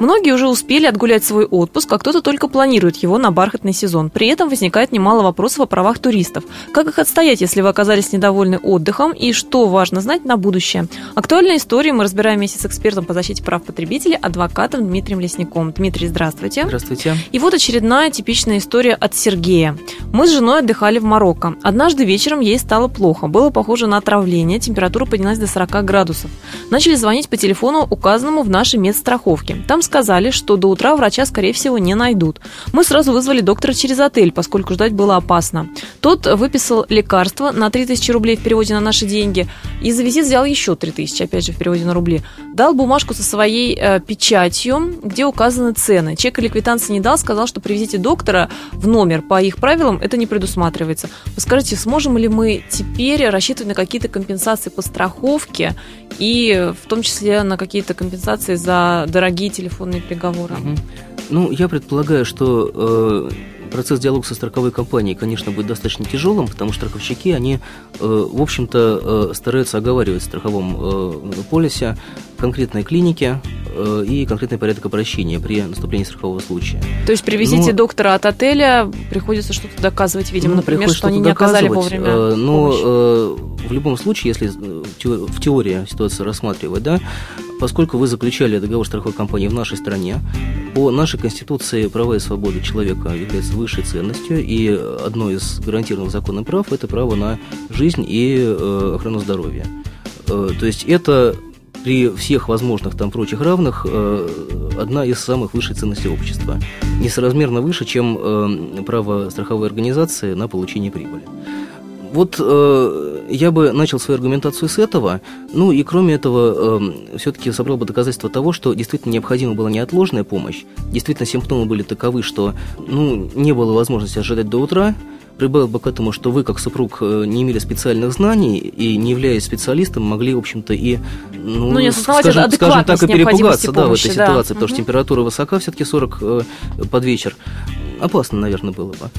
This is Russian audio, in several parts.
Многие уже успели отгулять свой отпуск, а кто-то только планирует его на бархатный сезон. При этом возникает немало вопросов о правах туристов. Как их отстоять, если вы оказались недовольны отдыхом, и что важно знать на будущее? Актуальные истории мы разбираем вместе с экспертом по защите прав потребителей, адвокатом Дмитрием Лесником. Дмитрий, здравствуйте. Здравствуйте. И вот очередная типичная история от Сергея. Мы с женой отдыхали в Марокко. Однажды вечером ей стало плохо. Было похоже на отравление, температура поднялась до 40 градусов. Начали звонить по телефону, указанному в нашей медстраховке. Там сказали, что до утра врача, скорее всего, не найдут. Мы сразу вызвали доктора через отель, поскольку ждать было опасно. Тот выписал лекарство на 3000 рублей в переводе на наши деньги и за визит взял еще 3000, опять же, в переводе на рубли. Дал бумажку со своей э, печатью, где указаны цены. Чек или квитанции не дал, сказал, что привезите доктора в номер. По их правилам это не предусматривается. Вы скажите, сможем ли мы теперь рассчитывать на какие-то компенсации по страховке и в том числе на какие-то компенсации за дорогие телефонные переговоры? Угу. Ну, я предполагаю, что э, процесс диалога со страховой компанией, конечно, будет достаточно тяжелым, потому что страховщики, они, э, в общем-то, э, стараются оговаривать в страховом э, полисе конкретные клиники э, и конкретный порядок обращения при наступлении страхового случая. То есть привезите но, доктора от отеля, приходится что-то доказывать, видимо, ну, например, что они не оказали вовремя э, Но э, в любом случае, если в теории ситуацию рассматривать, да, поскольку вы заключали договор страховой компании в нашей стране, по нашей Конституции права и свободы человека являются высшей ценностью, и одно из гарантированных законных прав – это право на жизнь и э, охрану здоровья. Э, то есть это при всех возможных там прочих равных э, одна из самых высших ценностей общества. Несоразмерно выше, чем э, право страховой организации на получение прибыли. Вот э, я бы начал свою аргументацию с этого. Ну и кроме этого, э, все-таки собрал бы доказательства того, что действительно необходима была неотложная помощь. Действительно, симптомы были таковы, что ну, не было возможности ожидать до утра. Прибавил бы к этому, что вы, как супруг, э, не имели специальных знаний и, не являясь специалистом, могли, в общем-то, и, ну, ну не скажем, скажем так, и перепугаться да, в этой да. ситуации, потому угу. что температура высока, все-таки 40 э, под вечер. Опасно, наверное, было бы.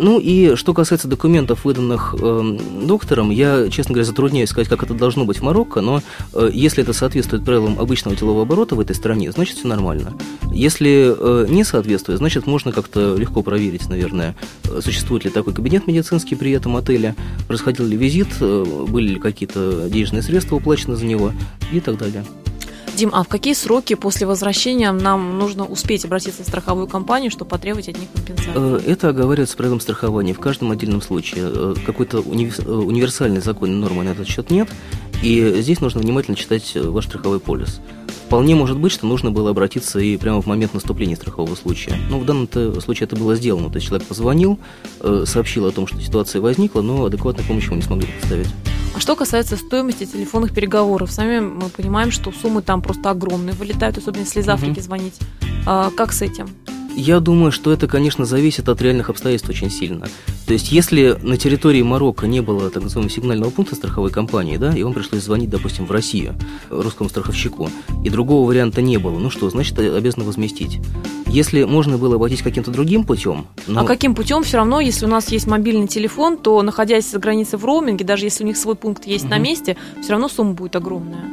Ну и что касается документов, выданных э, доктором, я, честно говоря, затрудняюсь сказать, как это должно быть в Марокко, но э, если это соответствует правилам обычного делового оборота в этой стране, значит все нормально. Если э, не соответствует, значит можно как-то легко проверить, наверное, существует ли такой кабинет медицинский при этом отеле, происходил ли визит, э, были ли какие-то денежные средства уплачены за него и так далее. Дим, а в какие сроки после возвращения нам нужно успеть обратиться в страховую компанию, чтобы потребовать от них компенсации? Э, это оговаривается правилом страхования в каждом отдельном случае. Э, какой-то э, универсальной законной нормы на этот счет нет, и здесь нужно внимательно читать ваш страховой полис. Вполне может быть, что нужно было обратиться и прямо в момент наступления страхового случая. Но в данном случае это было сделано. То есть человек позвонил, сообщил о том, что ситуация возникла, но адекватной помощи ему не смогли представить. А что касается стоимости телефонных переговоров, сами мы понимаем, что суммы там просто огромные вылетают, особенно если из Африки угу. звонить. А, как с этим? Я думаю, что это, конечно, зависит от реальных обстоятельств очень сильно. То есть, если на территории Марокко не было так называемого сигнального пункта страховой компании, да, и вам пришлось звонить, допустим, в Россию русскому страховщику, и другого варианта не было, ну что, значит, обязаны возместить. Если можно было обойтись каким-то другим путем... Но... А каким путем все равно, если у нас есть мобильный телефон, то, находясь за границей в роуминге, даже если у них свой пункт есть угу. на месте, все равно сумма будет огромная.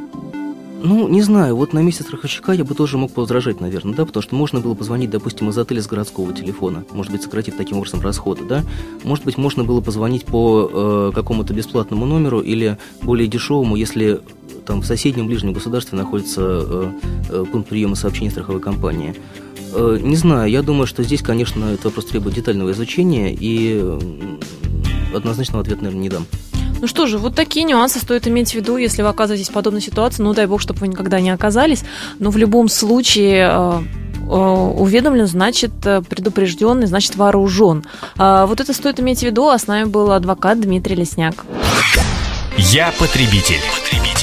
Ну, не знаю, вот на месте страховщика я бы тоже мог возражать, наверное, да, потому что можно было позвонить, допустим, из отеля с городского телефона, может быть, сократив таким образом расходы, да, может быть, можно было позвонить по э, какому-то бесплатному номеру или более дешевому, если там в соседнем ближнем государстве находится э, э, пункт приема сообщений страховой компании. Э, не знаю, я думаю, что здесь, конечно, это вопрос требует детального изучения, и однозначного ответа, наверное, не дам. Ну что же, вот такие нюансы стоит иметь в виду, если вы оказываетесь в подобной ситуации. Ну, дай бог, чтобы вы никогда не оказались. Но в любом случае э, э, уведомлен, значит э, предупрежденный, значит вооружен. Вот это стоит иметь в виду. А с нами был адвокат Дмитрий Лесняк. Я потребитель. потребитель.